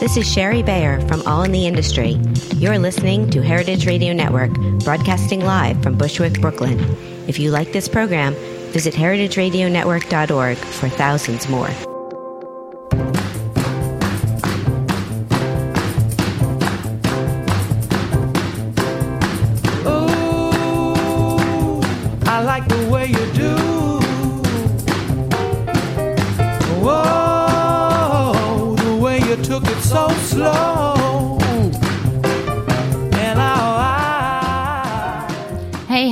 This is Shari Bayer from All in the Industry. You're listening to Heritage Radio Network, broadcasting live from Bushwick, Brooklyn. If you like this program, visit heritageradionetwork.org for thousands more.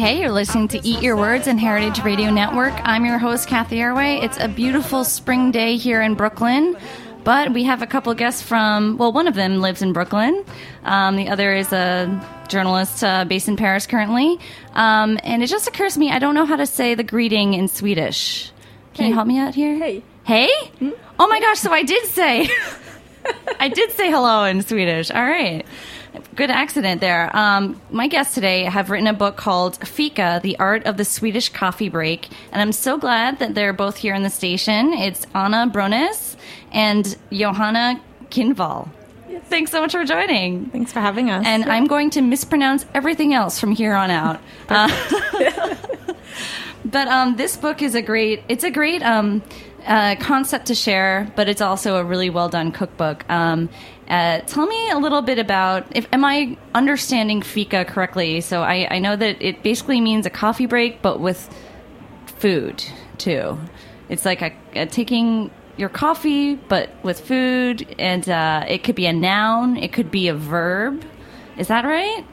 Hey, hey, you're listening to Eat Your Words and Heritage Radio Network. I'm your host, Cathy Erway. It's a beautiful spring day here in Brooklyn, but we have a couple guests from, well, one of them lives in Brooklyn. Um, the other is a journalist uh, based in Paris currently. Um, and it just occurs to me, I don't know how to say the greeting in Swedish. Can you help me out here? Hey. Hey? Oh my gosh, so I did say. I did say hello in Swedish. All right. Good accident there. Um, my guests today have written a book called Fika, The Art of the Swedish Coffee Break. And I'm so glad that they're both here in the station. It's Anna Brones and Johanna Kindvall. Thanks so much for joining. Thanks for having us. And I'm going to mispronounce everything else from here on out. Uh, but um, this book is a great. It's a great um, uh, concept to share, but it's also a really well done cookbook. Um, uh, tell me a little bit about. If am I understanding fika correctly? So I, I know that it basically means a coffee break, but with food too. It's like a, a taking your coffee, but with food, and uh, it could be a noun, it could be a verb. Is that right?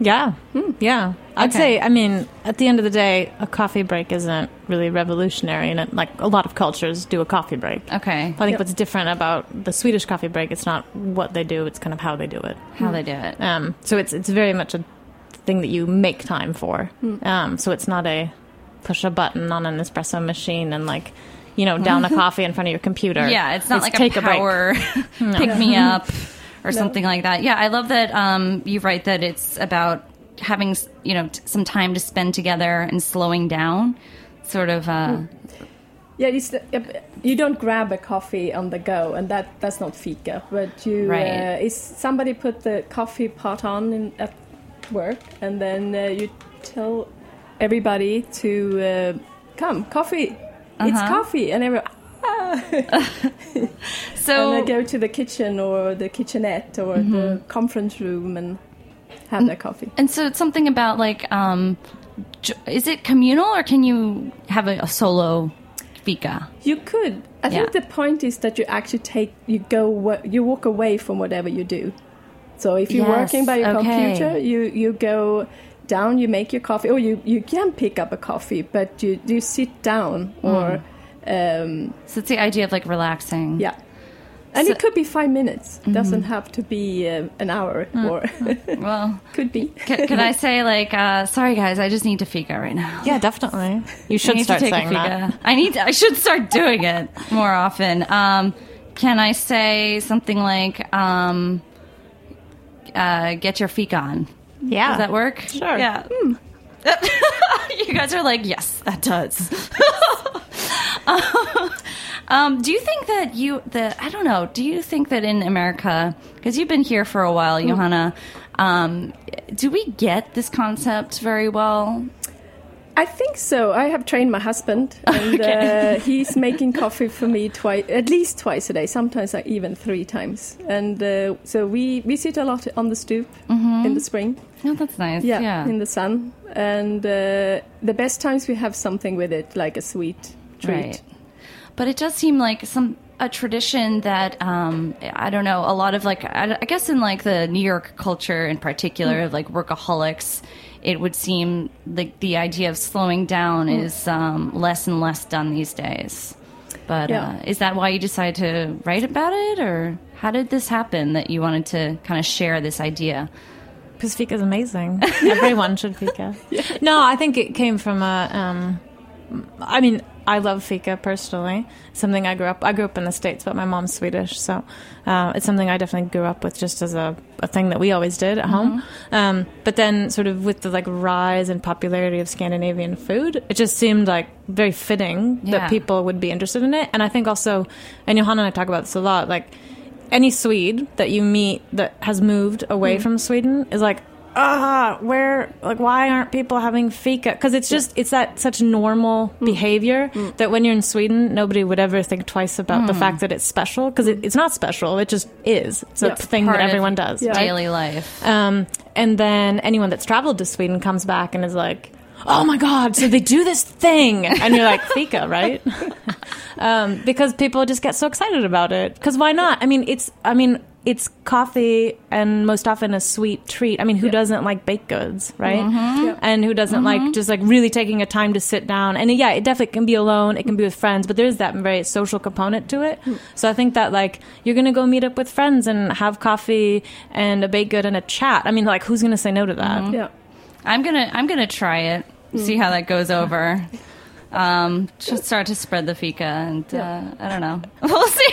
Yeah, yeah. I'd Okay. say, I mean, at the end of the day, a coffee break isn't really revolutionary, and it, like a lot of cultures do a coffee break. Okay. I think what's different about the Swedish coffee break, it's not what they do; it's kind of how they do it. How they do it. Um, so it's it's very much a thing that you make time for. Um, so it's not a push a button on an espresso machine and like you know down a coffee in front of your computer. Yeah, it's not like take a take break. pick me up or something like that. Yeah, I love that um, you write that it's about having you know t- some time to spend together and slowing down. Sort of. Uh, Yeah, it's the, you don't grab a coffee on the go, and that that's not fika. But you, Right. uh, is somebody put the coffee pot on in, at work, and then uh, you tell everybody to uh, come, coffee, it's Uh-huh. coffee, and everyone. So and they go to the kitchen or the kitchenette or Mm-hmm. the conference room and have their coffee. and so it's something about like, um, is it communal or can you have a, a solo fika? You could. I think the point is that you actually take you go you walk away from whatever you do. So if you're Yes, working by your okay. computer, you you go down, you make your coffee, or you you can pick up a coffee, but you you sit down or um, So it's the idea of like relaxing. yeah. And So- it could be five minutes. It doesn't have to be uh, an hour, or Well, could be. Can, could I say like, uh, sorry guys, I just need to fika right now. Yeah, definitely. You should start to take a saying that. I need. To, I should start doing it more often. Um, can I say something like, um, uh, "Get your fika on"? Yeah, Does that work? Sure. Yeah. you guys are like, yes, that does. Um, do you think that you the I don't know? Do you think that in America, because you've been here for a while, Mm. Johanna, um, do we get this concept very well? I think so. I have trained my husband, and uh, he's making coffee for me twice, at least twice a day. Sometimes like even three times. And uh, so we we sit a lot on the stoop in the spring. Oh, that's nice. Yeah, Yeah. in the sun. And uh, the best times we have something with it, like a sweet treat. Right. But it does seem like some a tradition that um, I don't know. A lot of like I, I guess in like the New York culture in particular, Mm. like workaholics, it would seem like the idea of slowing down Mm. is um, less and less done these days. But Yeah. uh, is that why you decided to write about it, or how did this happen that you wanted to kind of share this idea? Because fika is amazing. Everyone should fika. No, I think it came from a. Um, I mean, I love fika personally. Something I grew up. I grew up in the states, but my mom's Swedish, so uh, it's something I definitely grew up with, just as a, a thing that we always did at home. Um, but then, sort of with the like rise and popularity of Scandinavian food, it just seemed like very fitting Yeah. that people would be interested in it. And I think also, and Johanna and I talk about this a lot, like any Swede that you meet that has moved away from Sweden is like, ah, where, like, why aren't people having fika? Because it's just, it's that such normal behavior that when you're in Sweden, nobody would ever think twice about the fact that it's special because it, it's not special. It just is. It's a Yeah. thing Part that everyone does. right? Daily life. Um, and then anyone that's traveled to Sweden comes back and is like, "Oh my god!" So they do this thing, and you're like, "Fika, right?" um, because people just get so excited about it. Because why not? I mean, it's I mean, it's coffee and most often a sweet treat. I mean, who doesn't like baked goods, right? Mm-hmm. Yeah. And who doesn't like mm-hmm. just like really taking a time to sit down? And yeah, it definitely can be alone. It can be with friends, but there's that very social component to it. Hmm. So I think that like you're gonna go meet up with friends and have coffee and a baked good and a chat. I mean, like who's gonna say no to that? Mm-hmm. Yeah. I'm gonna I'm gonna try it. Hmm. See how that goes over. Um, just start to spread the fika, and uh, I don't know. We'll see.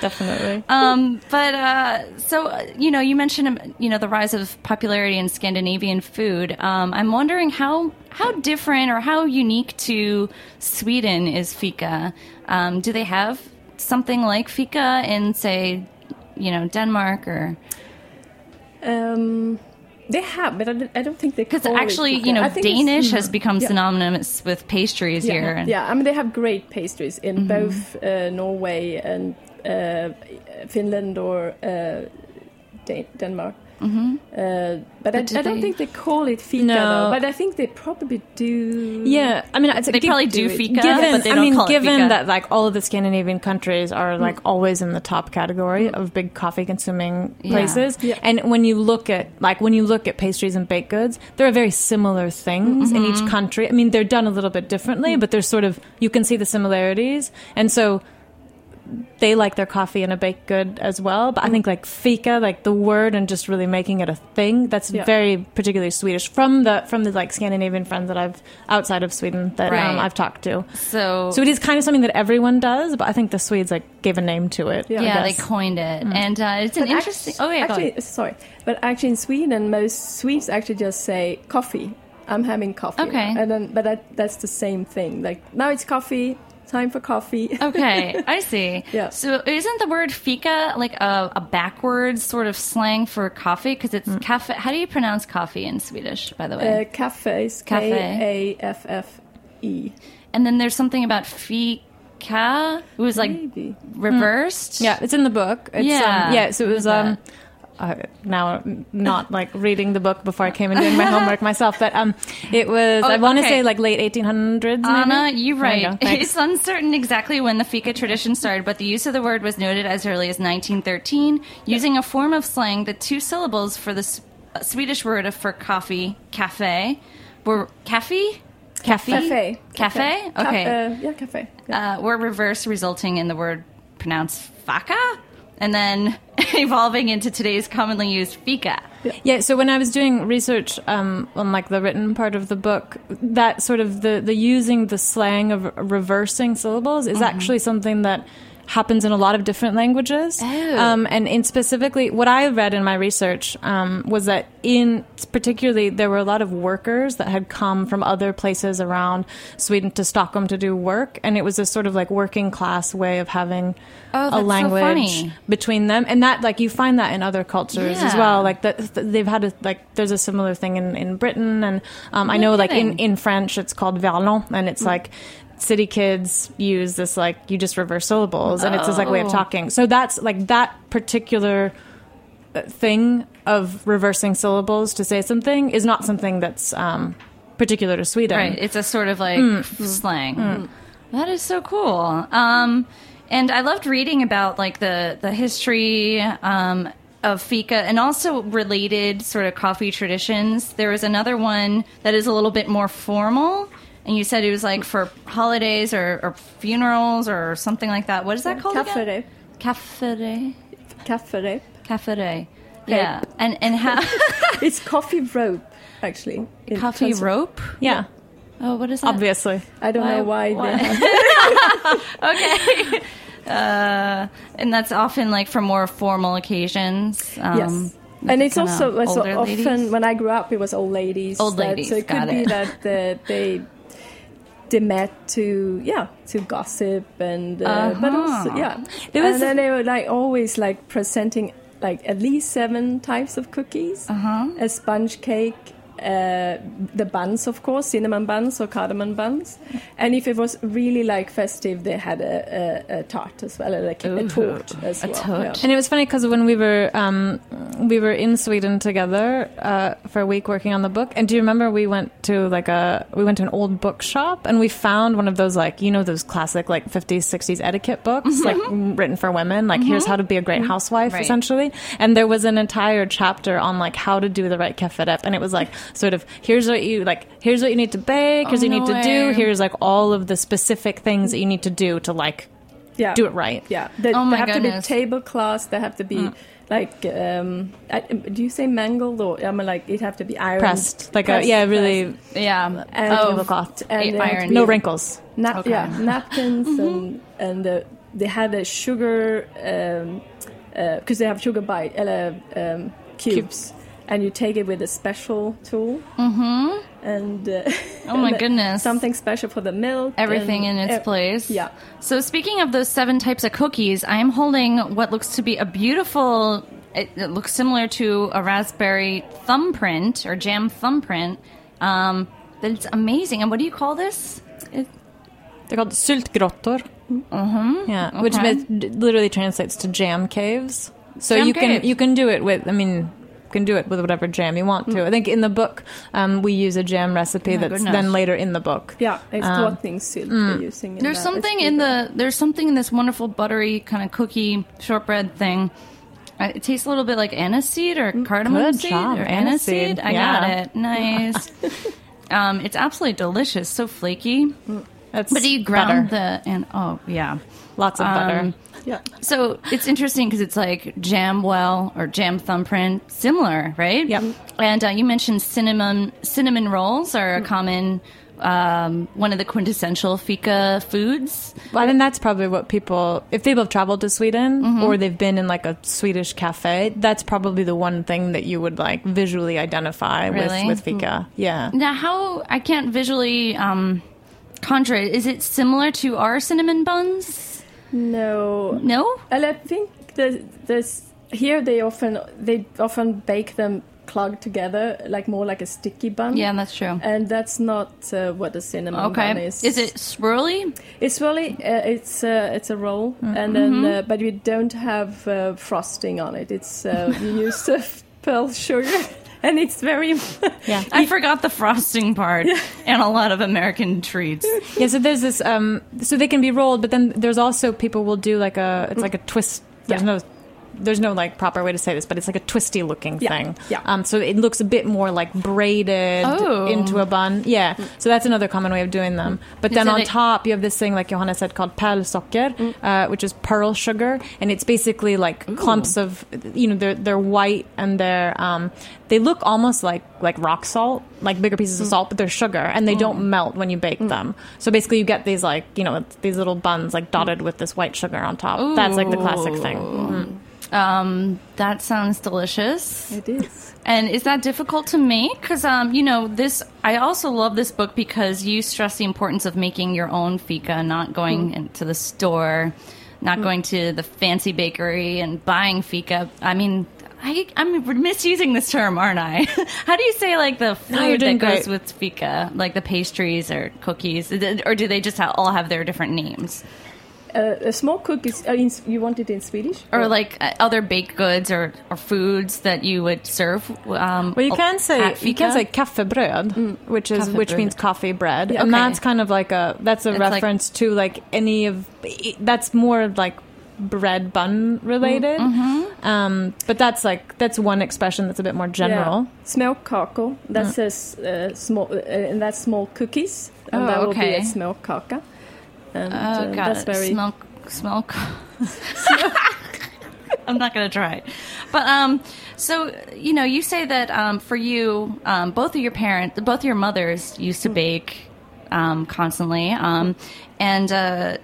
Definitely. um, but uh, so you know, you mentioned um, you know the rise of popularity in Scandinavian food. Um, I'm wondering how how different or how unique to Sweden is fika. Um, do they have something like fika in say, you know, Denmark or? Um, they have, but I don't, think they Because actually, you know, it's- mm-hmm. Danish has become Yeah. synonymous with pastries yeah. here. and- Yeah, I mean they have great pastries in Mm-hmm. both uh, Norway and uh, Finland or uh, Dan- Denmark. Mm-hmm. Uh, but, I, do I don't they- think they call it fika No. though. But I think they probably do. Yeah, I mean, it's, They probably do it. fika, given, but they I don't mean, call it given fika. that like all of the Scandinavian countries are like always in the top category of big coffee consuming Yeah. places, Yeah. and when you look at like when you look at pastries and baked goods, there are very similar things in each country. I mean, they're done a little bit differently, but there's sort of you can see the similarities, and so they like their coffee and a baked good as well. But I think like fika, like the word and just really making it a thing, that's Yeah. very particularly Swedish from the from the like Scandinavian friends that I've outside of Sweden that Right. um, I've talked to. So, So it is kind of something that everyone does, but I think the Swedes like gave a name to it. Yeah. Yeah, they coined it, and uh, it's an But interesting. act- oh yeah, actually, ahead. sorry, but actually in Sweden, most Swedes actually just say coffee. I'm having coffee. Okay. and then but that, that's the same thing. Like now it's coffee. Time for coffee. okay, I see. Yeah. So isn't the word fika like a, a backwards sort of slang for coffee? Because it's cafe. How do you pronounce coffee in Swedish, by the way? Uh, cafe is Cafe. K A F F E. and then there's something about fika. It was like Maybe. reversed. Yeah, it's in the book. It's, Yeah. um, yeah. So it was um, uh, now not like reading the book before I came and doing my homework myself, but um, it was I Oh, want to okay. say like late 1800s. Anna, maybe? you're right. you it's uncertain exactly when the fika tradition started, but the use of the word was noted as early as 1913, using a form of slang that two syllables for the S- uh, Swedish word for coffee, cafe, were cafe, cafe, Cafe. cafe. Ca- Okay, uh, yeah, cafe. Yeah. uh, were reversed, resulting in the word pronounced faka, and then evolving into today's commonly used fika. Yeah, so when I was doing research um, on like the written part of the book, that sort of the the using the slang of reversing syllables is actually something that happens in a lot of different languages. Oh. Um, and in specifically, what I read in my research um, was that in particularly there were a lot of workers that had come from other places around Sweden to Stockholm to do work, and it was a sort of like working class way of having Oh, a language funny. between them, and that like you find that in other cultures as well. Like that they've had a like there's a similar thing in in Britain, and um, I know like in in French it's called verlan, and it's like city kids use this like you just reverse syllables, and it's this like way of Oh. talking. So that's like that particular uh, thing of reversing syllables to say something is not something that's um, particular to Sweden. Right. It's a sort of like Mm. slang. That is so cool. Um, and I loved reading about like the the history um, of fika and also related sort of coffee traditions. There was another one that is a little bit more formal. And you said it was like for holidays or, or funerals or something like that. What is that called again? Kafferep. Caffere. Kafferep. Caffere. Yeah. And and how It's coffee rope, actually. in coffee trans- rope? Yeah, Oh, what is that? obviously. I don't know why. Why? Okay. Uh, and that's often like for more formal occasions. Um, yes. like And it's kinda also it's often ladies. when I grew up, it was old ladies. Old that- ladies, so it got could be that the, they they met to yeah to gossip and uh, but also Uh-huh. yeah. There was and then they were like always like presenting like at least seven types of cookies, Uh-huh. a sponge cake. Uh, the buns, of course, cinnamon buns or cardamom buns, and if it was really like festive, they had a, a, a tart as well, like a, Ooh, torte as a well. torte. yeah. And it was funny because when we were um, we were in Sweden together uh, for a week working on the book, and do you remember we went to like a we went to an old bookshop and we found one of those like you know those classic like 50s 60s etiquette books like written for women like here's how to be a great housewife Right. essentially, and there was an entire chapter on like how to do the right kafferep, and it was like sort of here's what you like here's what you need to bake, here's Oh, what you no need to do, here's like all of the specific things that you need to do to like yeah. do it right. Yeah, they, Oh they have goodness. to be tablecloths. They have to be like, um, I, do you say mangled or I mean, like it have to be iron Pressed like pressed, a yeah pressed. really yeah. And oh, tablecloth. and eight they have to iron. no wrinkles. Nap- Okay. Yeah, napkins and and uh, they had a sugar because they have sugar bite uh, um, cubes. And you take it with a special tool, mm-hmm. and uh, Oh my and, goodness. something special for the milk. Everything and, in its uh, place. Yeah, So speaking of those seven types of cookies, I am holding what looks to be a beautiful. It, it looks similar to a raspberry thumbprint or jam thumbprint. Um, but it's amazing. And what do you call this? It, They're called syltgrottor. Mm-hmm. Yeah, which Okay. means- literally translates to jam caves. So Jam you caves. can you can do it with. I mean, you can do it with whatever jam you want to. I think in the book um, we use a jam recipe Oh that's goodness. then later in the book. yeah, it's Um, drottningsylt they're using. In there's that. something It's in the there's something in this wonderful buttery kind of cookie shortbread thing. Uh, It tastes a little bit like aniseed or cardamom good seed job, or aniseed, aniseed. I yeah. got it. Nice. um, it's absolutely delicious. So flaky. That's But do you ground butter. the and oh yeah. lots of butter. Yeah. So it's interesting because it's like jam well or jam thumbprint, similar, right? Yep. And uh, you mentioned cinnamon cinnamon rolls are a common um, one of the quintessential fika foods. Well, I think that's probably what people, if people have traveled to Sweden Mm-hmm. or they've been in like a Swedish cafe, that's probably the one thing that you would like visually identify Really? with with fika. Yeah. Now, how I can't visually um, conjure it. Is it similar to our cinnamon buns? No, No. and I think the this here they often they often bake them clogged together, like more like a sticky bun. Yeah, that's true. and that's not uh, what a cinnamon bun is. Is it swirly? It's swirly. uh, it's uh, it's a roll, Mm-hmm. and then uh, but we don't have uh, frosting on it. It's uh, you use uh, pearl sugar, and it's very Yeah. I forgot the frosting part and a lot of American treats. Yeah, so there's this um so they can be rolled, but then there's also people will do like a it's like a twist there's Yeah. no there's no like proper way to say this, but it's like a twisty looking Yeah, thing. yeah. Um, so it looks a bit more like braided Oh. into a bun. Yeah. So that's another common way of doing them. But then on a- top, you have this thing like Johanna said called pärlsocker, uh, which is pearl sugar, and it's basically like clumps of you know they're they're white and they're um, they look almost like like rock salt, like bigger pieces of salt, but they're sugar and they don't melt when you bake them. So basically, you get these like you know these little buns like dotted with this white sugar on top. That's like the classic thing. Um, that sounds delicious. It is. And is that difficult to make? Because, um, you know, this, I also love this book because you stress the importance of making your own fika, not going into the store, not going to the fancy bakery and buying fika. I mean, I, I'm misusing this term, aren't I? How do you say like the food doing that goes great. with fika, like the pastries or cookies, or do they just all have their different names, Uh, a small cookies. Uh, in, you want it in Swedish? or like uh, other baked goods or, or foods that you would serve? Um, Well, you can say at you can say kaffebröd, which is which means coffee bread, Yeah, and that's kind of like a that's a It's like- reference to like any of that's more like bread bun related. Mm-hmm. Um, but that's like that's one expression that's a bit more general. Yeah. Småkakor. That's a s- uh, small, uh, and that's small cookies. And Oh, that will be okay. a småkaka. And Oh, uh, got that's very Smell, smell. I'm not gonna try it, but um, so you know, you say that um, for you, um, both of your parents, both of your mothers used to bake um, constantly, um, and uh,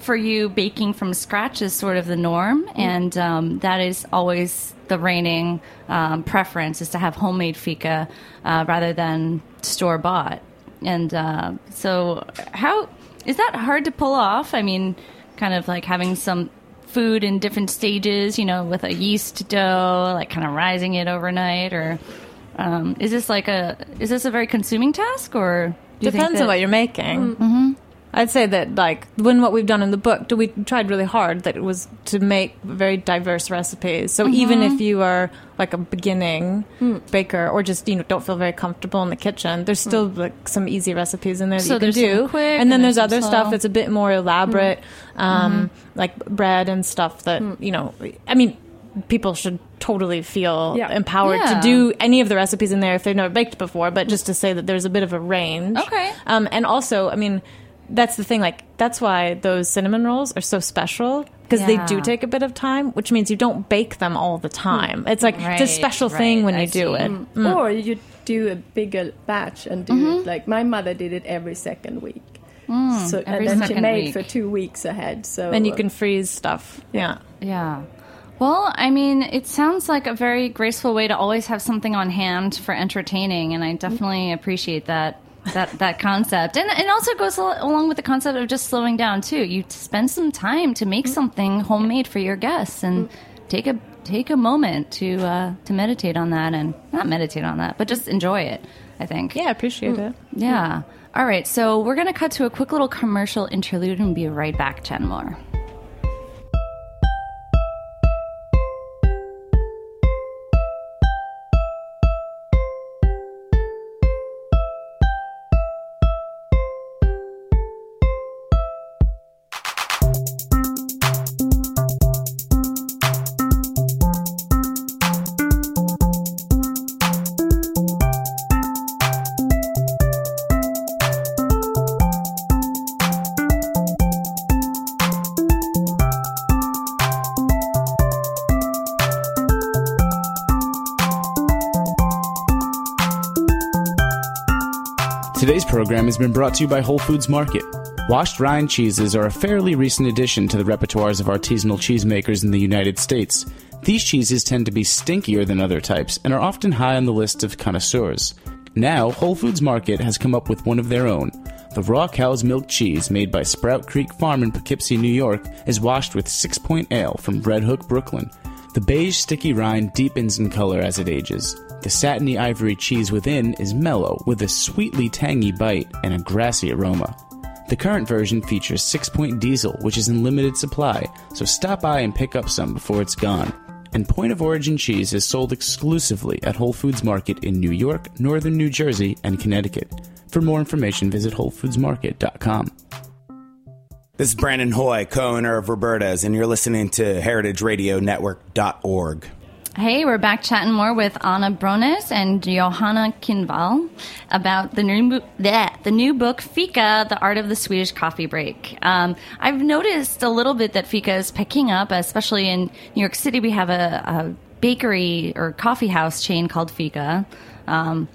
for you, baking from scratch is sort of the norm, and um, that is always the reigning um, preference is to have homemade fika uh, rather than store bought. And uh, so, how is that hard to pull off? I mean, kind of like having some food in different stages, you know, with a yeast dough, like kind of rising it overnight, or um, is this like a is this a very consuming task, or do you think Depends that- on what you're making. Mm-hmm. I'd say that like when what we've done in the book, do we tried really hard that it was to make very diverse recipes. So even Mm-hmm. if you are like a beginning baker or just you know don't feel very comfortable in the kitchen, there's still like some easy recipes in there that So you can do. quick and and then there's there's other slow. stuff that's a bit more elaborate, um, Mm-hmm. like bread and stuff that you know. I mean. People should totally feel Yeah. empowered Yeah. to do any of the recipes in there if they've never baked before, but just to say that there's a bit of a range. Okay. Um, and also, I mean, that's the thing. Like, that's why those cinnamon rolls are so special because they do take a bit of time, which means you don't bake them all the time. It's like Right, it's a special thing when I you do it. Mm. Or you do a bigger batch and do Mm-hmm. it like my mother did it every second week. so Mm, every and then she made week. for two weeks ahead. So And you uh, can freeze stuff. Yeah. Yeah. Well, I mean, it sounds like a very graceful way to always have something on hand for entertaining, and I definitely appreciate that that that concept. And it also goes along with the concept of just slowing down too. You spend some time to make mm. something homemade for your guests, and mm. take a take a moment to uh, to meditate on that, and not meditate on that, but just enjoy it. I think. Yeah, I appreciate mm. it. Yeah. All right. So we're going to cut to a quick little commercial interlude and be right back, Jen Moore. Program has been brought to you by Whole Foods Market. Washed rind cheeses are a fairly recent addition to the repertoires of artisanal cheesemakers in the United States. These cheeses tend to be stinkier than other types and are often high on the list of connoisseurs. Now, Whole Foods Market has come up with one of their own. The raw cow's milk cheese made by Sprout Creek Farm in Poughkeepsie, New York, is washed with Six Point Ale from Red Hook, Brooklyn. The beige, sticky rind deepens in color as it ages. The satiny ivory cheese within is mellow, with a sweetly tangy bite and a grassy aroma. The current version features 6 point diesel, which is in limited supply, so stop by and pick up some before it's gone. And point of origin cheese is sold exclusively at Whole Foods Market in New York, Northern New Jersey, and Connecticut. For more information, visit WholeFoodsMarket.com. This is Brandon Hoy, co-owner of Roberta's, and you're listening to heritageradionetwork.org. Hey, we're back chatting more with Anna Brones and Johanna Kindvall about the new bleh, the new book Fika: The Art of the Swedish Coffee Break. Um, I've noticed a little bit that Fika is picking up, especially in New York City. We have a, a bakery or coffee house chain called Fika. Um,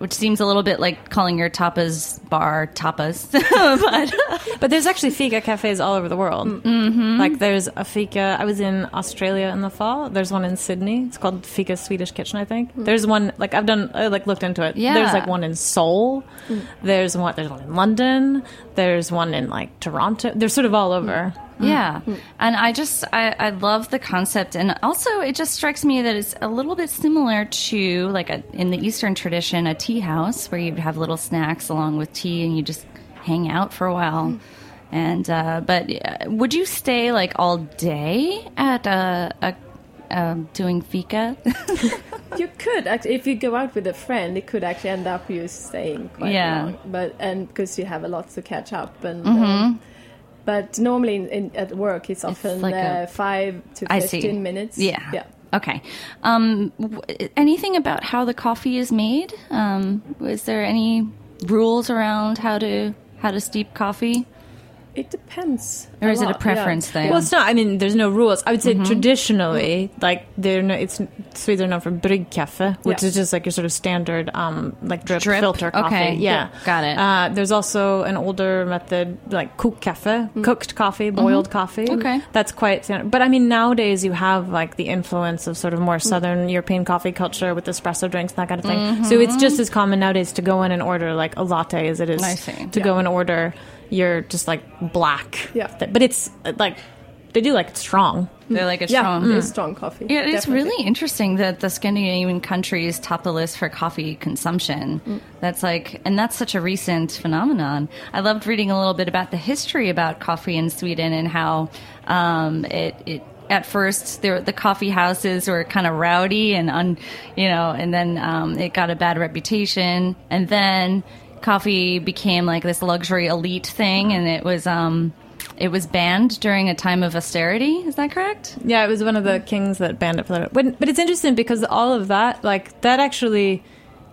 which seems a little bit like calling your tapas bar tapas, but But there's actually fika cafes all over the world. Mm-hmm. Like there's a fika. I was in Australia in the fall. There's one in Sydney. It's called Fika Swedish Kitchen, I think. Mm. There's one like I've done. I like looked into it. Yeah. There's like one in Seoul. Mm. There's one. There's one in London. There's one in like Toronto. They're sort of all over. Mm. Yeah. And I just, I, I love the concept. And also, it just strikes me that it's a little bit similar to, like, a, in the Eastern tradition, a tea house where you'd have little snacks along with tea and you just hang out for a while. And, uh, but uh, would you stay, like, all day at a, a um, doing fika? You could actually, if you go out with a friend, it could actually end up you staying quite Yeah. long. But and because you have a lot to catch up and. Mm-hmm. um, but normally in, in, at work, it's often like a- uh, five to fifteen minutes. Yeah. yeah. Okay. Um, w- anything about how the coffee is made? Um, is there any rules around how to how to steep coffee? It depends. Or is it a lot, yeah. preference thing? Well, it's not. I mean, there's no rules. I would Mm-hmm. say traditionally, like they're no, it's Swedes are known for bryggkaffe, which Yeah. is just like your sort of standard, um, like drip, Drip? filter coffee. Okay. Yeah, Got it. Uh, there's also an older method, like kokkaffe, cooked coffee, boiled coffee. Mm. Okay. that's quite standard. But I mean, nowadays you have like the influence of sort of more southern European coffee culture with espresso drinks and that kind of thing. So it's just as common nowadays to go in and order like a latte as it is I see. to go and order your just like black. Yeah. But it's uh, like they do like it strong. They're like a Yeah, strong. it's strong coffee. Yeah, it's definitely. really interesting that the Scandinavian countries top the list for coffee consumption. That's like, and that's such a recent phenomenon. I loved reading a little bit about the history about coffee in Sweden and how um, it, it at first there, the coffee houses were kind of rowdy and un, you know, and then um, it got a bad reputation, and then coffee became like this luxury elite thing, and it was. Um, it was banned during a time of austerity. Is that correct? Yeah, it was one of the kings that banned it for that. But, but it's interesting because all of that, like that actually,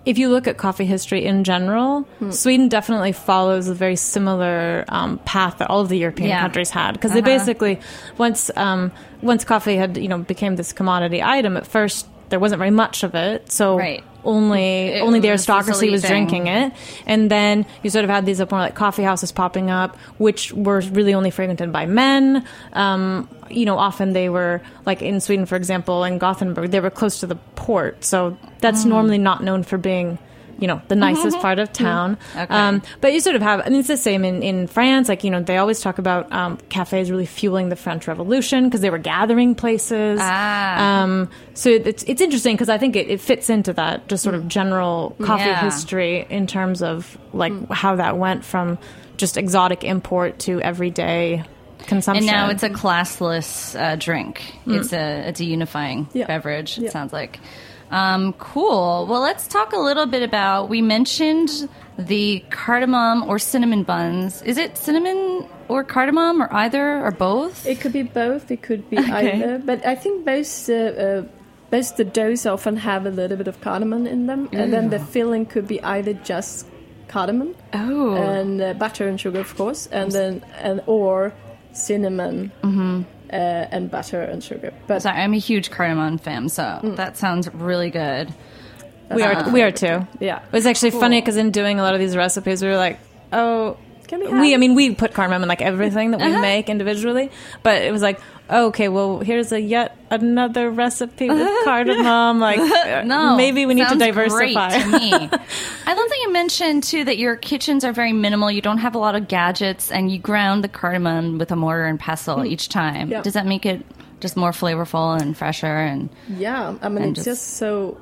if you look at coffee history in general, Sweden definitely follows a very similar um, path that all of the European Yeah. countries had. Because they basically, once um, once coffee had you know became this commodity item, at first there wasn't very much of it, so Right. Only It only the aristocracy was thing. drinking it, and then you sort of had these more like coffee houses popping up, which were really only frequented by men. Um, you know, often they were like in Sweden, for example, in Gothenburg, they were close to the port, so that's Mm. normally not known for being. You know, the nicest part of town. Okay. Um, but you sort of have, I mean, it's the same in, in France. Like, you know, they always talk about um, cafes really fueling the French Revolution because they were gathering places. Ah. Um, so it's it's interesting because I think it, it fits into that just sort of general coffee Yeah. history in terms of like how that went from just exotic import to everyday consumption. And now it's a classless uh, drink. It's a it's a unifying Yeah. beverage. It Yeah. sounds like. Um, cool. Well, let's talk a little bit about. We mentioned the cardamom or cinnamon buns. Is it cinnamon or cardamom or either or both? It could be both. It could be either. But I think both uh, uh, both the doughs often have a little bit of cardamom in them, and then the filling could be either just cardamom oh, and uh, butter and sugar, of course, and then and or cinnamon uh, and butter and sugar. But sorry, I'm a huge cardamom fan, so that sounds really good. we are we are too. yeah, It was actually funny because in doing a lot of these recipes, we were like, oh. Can we we, I mean, we put cardamom in like everything that we Uh-huh. make individually, but it was like, oh, okay, well, here's a yet another recipe with cardamom. Like, uh, No, maybe we need to diversify. To. I love that you mentioned too that your kitchens are very minimal. You don't have a lot of gadgets, and you ground the cardamom with a mortar and pestle each time. Yeah. Does that make it just more flavorful and fresher? And yeah. I mean, it's just- just so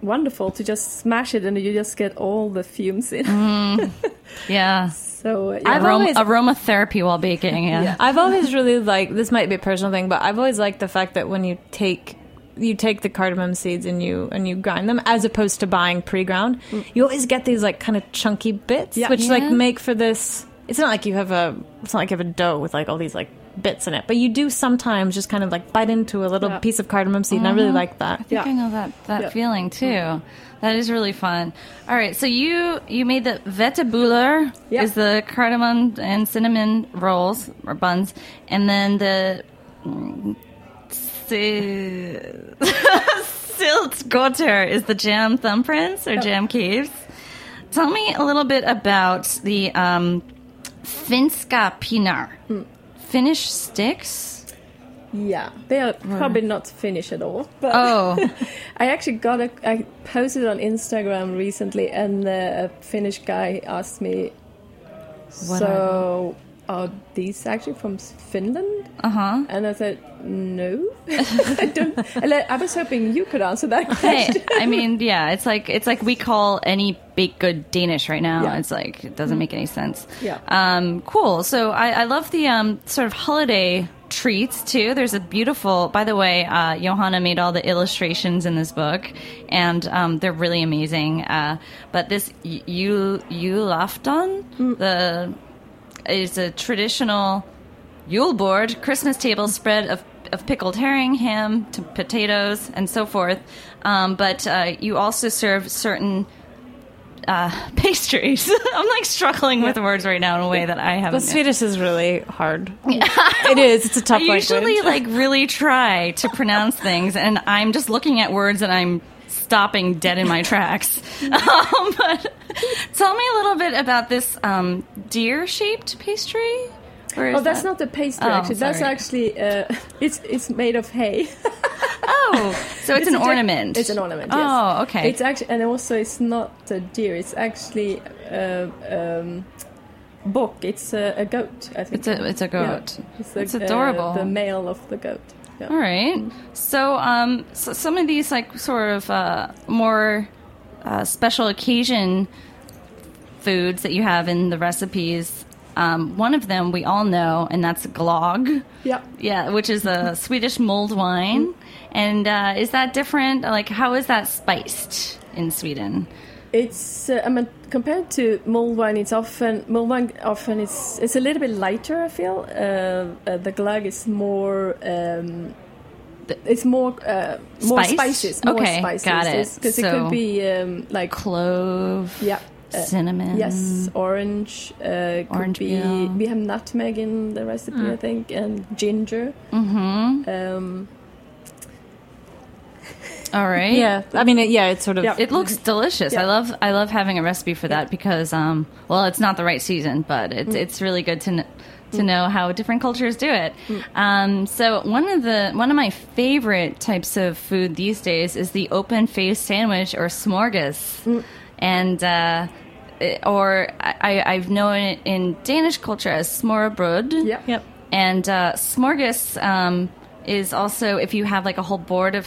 wonderful to just smash it and you just get all the fumes in. yeah, so yeah. I've Aroma, always- aromatherapy while baking. Yeah. I've always really liked this might be a personal thing, but I've always liked the fact that when you take you take the cardamom seeds and you and you grind them as opposed to buying pre-ground, you always get these like kind of chunky bits, Yeah. which like make for this it's not like you have a it's not like you have a dough with like all these like bits in it, but you do sometimes just kind of like bite into a little Yeah. piece of cardamom seed, and I really like that. I think I know that that Yeah. feeling too. That is really fun. All right, so you you made the vetebuller Yeah. is the cardamom and cinnamon rolls or buns, and then the mm, si- Syltgrottor is the jam thumbprints or jam caves. Tell me a little bit about the um, Finska pinnar. Finnish sticks. Yeah, they are probably not Finnish at all. But Oh, I actually got a. I posted on Instagram recently, and a Finnish guy asked me. What so, are these actually from Finland? uh huh. And I said, no, I don't. I I was hoping you could answer that Hey, question. I mean, yeah, it's like it's like we call any baked good Danish right now. Yeah. It's like it doesn't make any sense. Yeah. Um, cool. So I, I love the um, sort of holiday treats too. There's a beautiful. By the way, uh, Johanna made all the illustrations in this book, and um, they're really amazing. Uh, but this you julafton, the is a traditional Yule board, Christmas table spread of, of pickled herring, ham, to potatoes, and so forth. Um, but uh, you also serve certain uh, pastries. I'm like struggling with words right now in a way that I haven't. The Swedish is really hard. it is. It's a tough I usually language. like really try to pronounce things, and I'm just looking at words and I'm stopping dead in my tracks. Um, but tell me a little bit about this um, deer-shaped pastry. Oh, that's that- not the pastry. Oh, actually, that's actually uh, it's it's made of hay. Oh, so it's, an a de- ornament. It's an ornament. Yes. Oh, okay. It's actually, and also it's not a deer. It's actually a um, book. It's a, a goat. I think. It's a- it's a goat. Yeah. It's, It's uh, adorable. the male of the goat. Yeah. All right. So, um, so some of these like sort of uh, more uh, special occasion foods that you have in the recipes. Um, one of them we all know, and that's glog. Yeah. Yeah, which is a Swedish mulled wine. And uh, is that different? Like, how is that spiced in Sweden? It's uh, I mean compared to mulled wine, it's often mulled wine often it's it's a little bit lighter. I feel uh, uh, the glug is more. Um, it's more uh, more spices. More Okay, spices. got it. Because it could be um, like Clove, yeah. uh, cinnamon. Yes, orange. Uh, could Orange be. peel. We have nutmeg in the recipe, I think, and ginger. Mm-hmm. Um, All right. yeah, I mean, it, yeah, it's sort of. Yeah. It looks delicious. I love I love having a recipe for that because um well it's not the right season but it's Mm. it's really good to kn- to know how different cultures do it. Um, so one of the one of my favorite types of food these days is the open faced sandwich or smorgas, Mm. and uh, it- or I, I've known it in Danish culture as smørrebrød. yeah. Yep. And uh, smorgas um, is also if you have like a whole board of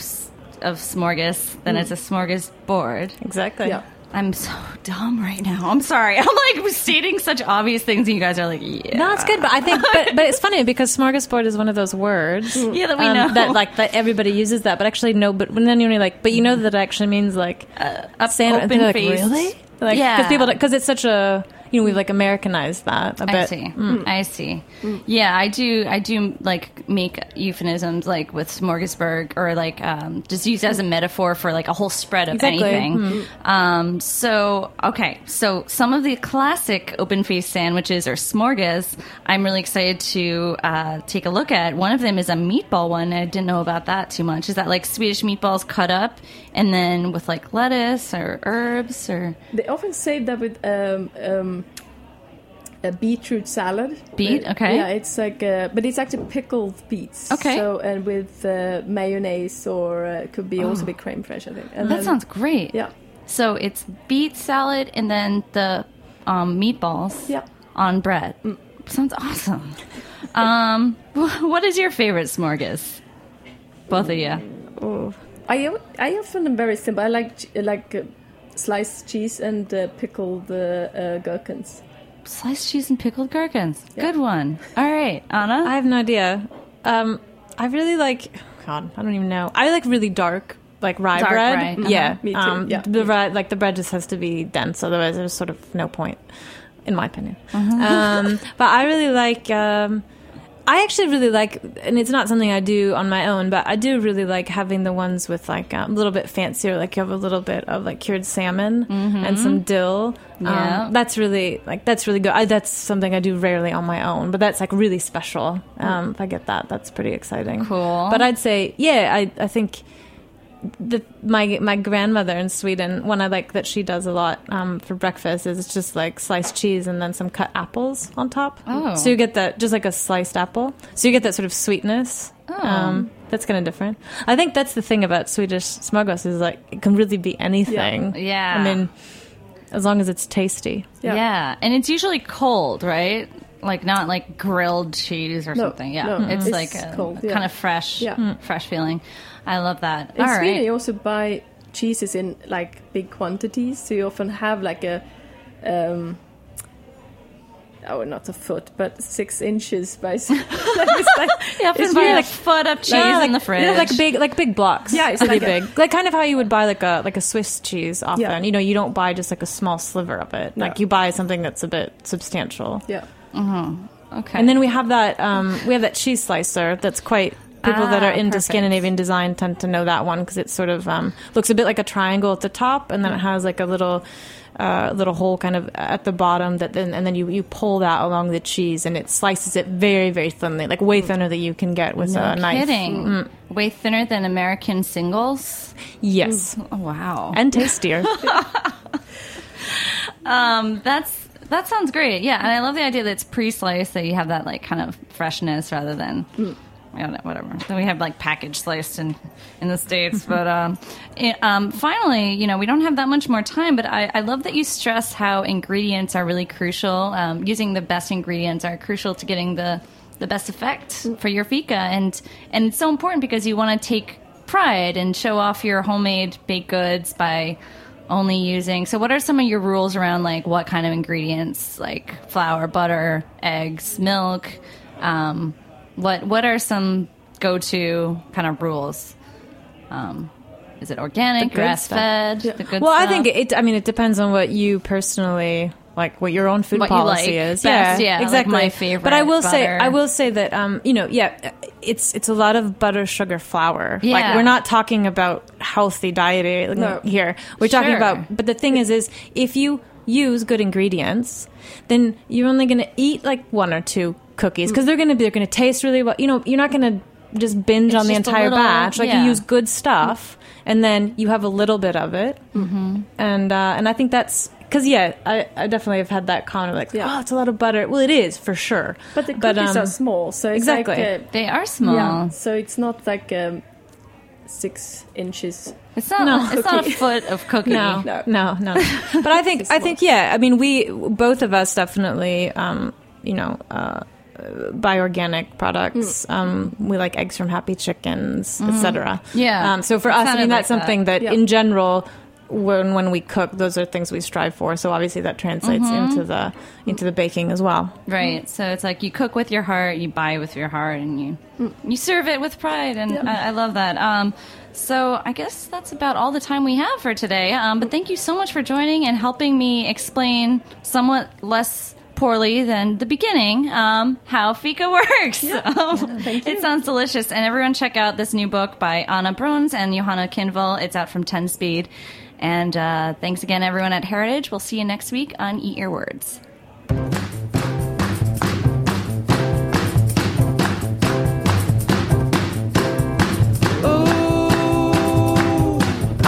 of smorgas, then it's a smorgas board. Exactly. Yeah. I'm so dumb right now. I'm sorry. I'm like stating such obvious things, and you guys are like, yeah. No, it's good, but I think, but, but it's funny because smorgasbord is one of those words, um, Yeah, that we know. that like that everybody uses that, but actually no. But when then you're like, but you know that it actually means like a sand- open like, faced- really? Like, Yeah. because people because it's such a you know we've like Americanized that a bit. I see. I see. Yeah, I do. I do like make euphemisms like with smorgasbord or like um, just used as a metaphor for like a whole spread of Exactly. anything. Um, so okay, so some of the classic open faced sandwiches or smorgas, I'm really excited to uh, take a look at. One of them is a meatball one. I didn't know about that too much. Is that like Swedish meatballs cut up and then with like lettuce or herbs or They often say that with um, um, a beetroot salad. Beet, okay. Yeah, it's like, uh, but it's actually pickled beets. Okay. So and with uh, mayonnaise or uh, it could be also be creme fraiche, I think. And Oh. that then- sounds great. Yeah. So it's beet salad and then the um, meatballs Yeah. on bread. Sounds awesome. um, what is your favorite smorgas? Both of you. I o- I often am very simple. I like like uh, sliced cheese and uh, pickled uh, uh, gherkins. Sliced cheese and pickled gherkins. Good one. All right, Anna. I have no idea. Um, I really like. God, I don't even know. I like really dark, like rye Dark bread. rye, uh-huh. Yeah, Me too, Um, yeah. The bread, like the bread, just has to be dense. Otherwise, there's sort of no point. in my opinion. Um, but I really like. Um, I actually really like, and it's not something I do on my own, but I do really like having the ones with like um, a little bit fancier, like you have a little bit of like cured salmon and some dill. Yeah. Um, that's really like that's really good. I, that's something I do rarely on my own, but that's like really special. Um, if I get that, that's pretty exciting. Cool. But I'd say, yeah, I I think the my my grandmother in Sweden, one I like that she does a lot um, for breakfast is just like sliced cheese and then some cut apples on top. Oh. So you get that just like a sliced apple. So you get that sort of sweetness. Oh. Um, that's kind of different. I think that's the thing about Swedish smörgås is like it can really be anything. Yeah. I mean, as long as it's tasty. Yeah. Yeah. and it's usually cold, right? Like not like grilled cheese or No, something. Yeah, no, it's, it's like a, cold, a yeah. kind of fresh, Yeah. fresh feeling. I love that. In All Sweden, right. you also buy cheeses in like big quantities, so you often have like a, um, oh, not a foot, but six inches by. s- it's like, You often it's buy really like foot of cheese Yeah, like, in the fridge. yeah, like big, like big blocks. Yeah, it's really like a- big, like kind of how you would buy like a like a Swiss cheese. Often, Yeah. you know, you don't buy just like a small sliver of it. No. Like you buy something that's a bit substantial. yeah. okay. And then we have that um, we have that cheese slicer that's quite. People that Ah, are into perfect. Scandinavian design tend to know that one because it sort of um, looks a bit like a triangle at the top, and then it has like a little. Uh, little hole kind of at the bottom that then and then you, you pull that along the cheese and it slices it very very thinly like way thinner than you can get with a knife. kidding. Mm. Way thinner than American singles. Yes, Oh wow. and tastier. Um, that's that sounds great. Yeah, and I love the idea that it's pre-sliced, that you have that like kind of freshness rather than. I don't know, whatever. Then we have like package sliced in in the states, but um, it, um, finally, you know, we don't have that much more time. But I, I love that you stress how ingredients are really crucial. Um, using the best ingredients are crucial to getting the the best effect for your fika, and and it's so important because you want to take pride and show off your homemade baked goods by only using so what are some of your rules around like what kind of ingredients like flour butter eggs milk um, what what are some go-to kind of rules um, is it organic grass fed? the good well, I think it. I mean, it depends on what you personally like, what your own food What policy like is. best, yeah, like exactly. my favorite But I will say. I will say that, um, you know, yeah, it's it's a lot of butter, sugar, flour. Yeah. Like we're not talking about healthy dieting No. here. We're talking about. But the thing is, is if you use good ingredients, then you're only going to eat like one or two cookies because they're going to be they're going to taste really well. You know, you're not going to just binge It's on the just a entire little- batch. Like yeah. you use good stuff, and then you have a little bit of it, Mm-hmm. and uh, and I think that's because yeah, I, I definitely have had that comment of like, Yeah. oh, it's a lot of butter. Well, it is for sure, But the cookies um, are small, so it's exactly. like uh, they are small yeah. So it's not like um, six inches. It's not No. it's not a foot of cookie No, No. no, no. But I think I think yeah. I mean, we both of us definitely, um, you know, uh, buy organic products. Um, we like eggs from Happy Chickens, etc. Yeah. Um, so for It us, I sounded mean, like that's something that, Yeah. in general. When when we cook, those are things we strive for. So obviously that translates into the into the baking as well. Right. So it's like you cook with your heart, you buy with your heart, and you you serve it with pride, and I, I love that. Um, so I guess that's about all the time we have for today. Um, but thank you so much for joining and helping me explain somewhat less poorly than the beginning um, how fika works. Um, it sounds delicious, and everyone check out this new book by Anna Brones and Johanna Kindvall. It's out from Ten Speed. And uh, thanks again, everyone at Heritage. We'll see you next week on Eat Your Words.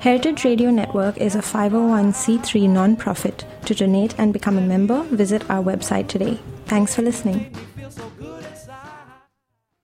Heritage Radio Network is a 501c3 nonprofit. To donate and become a member, visit our website today. Thanks for listening.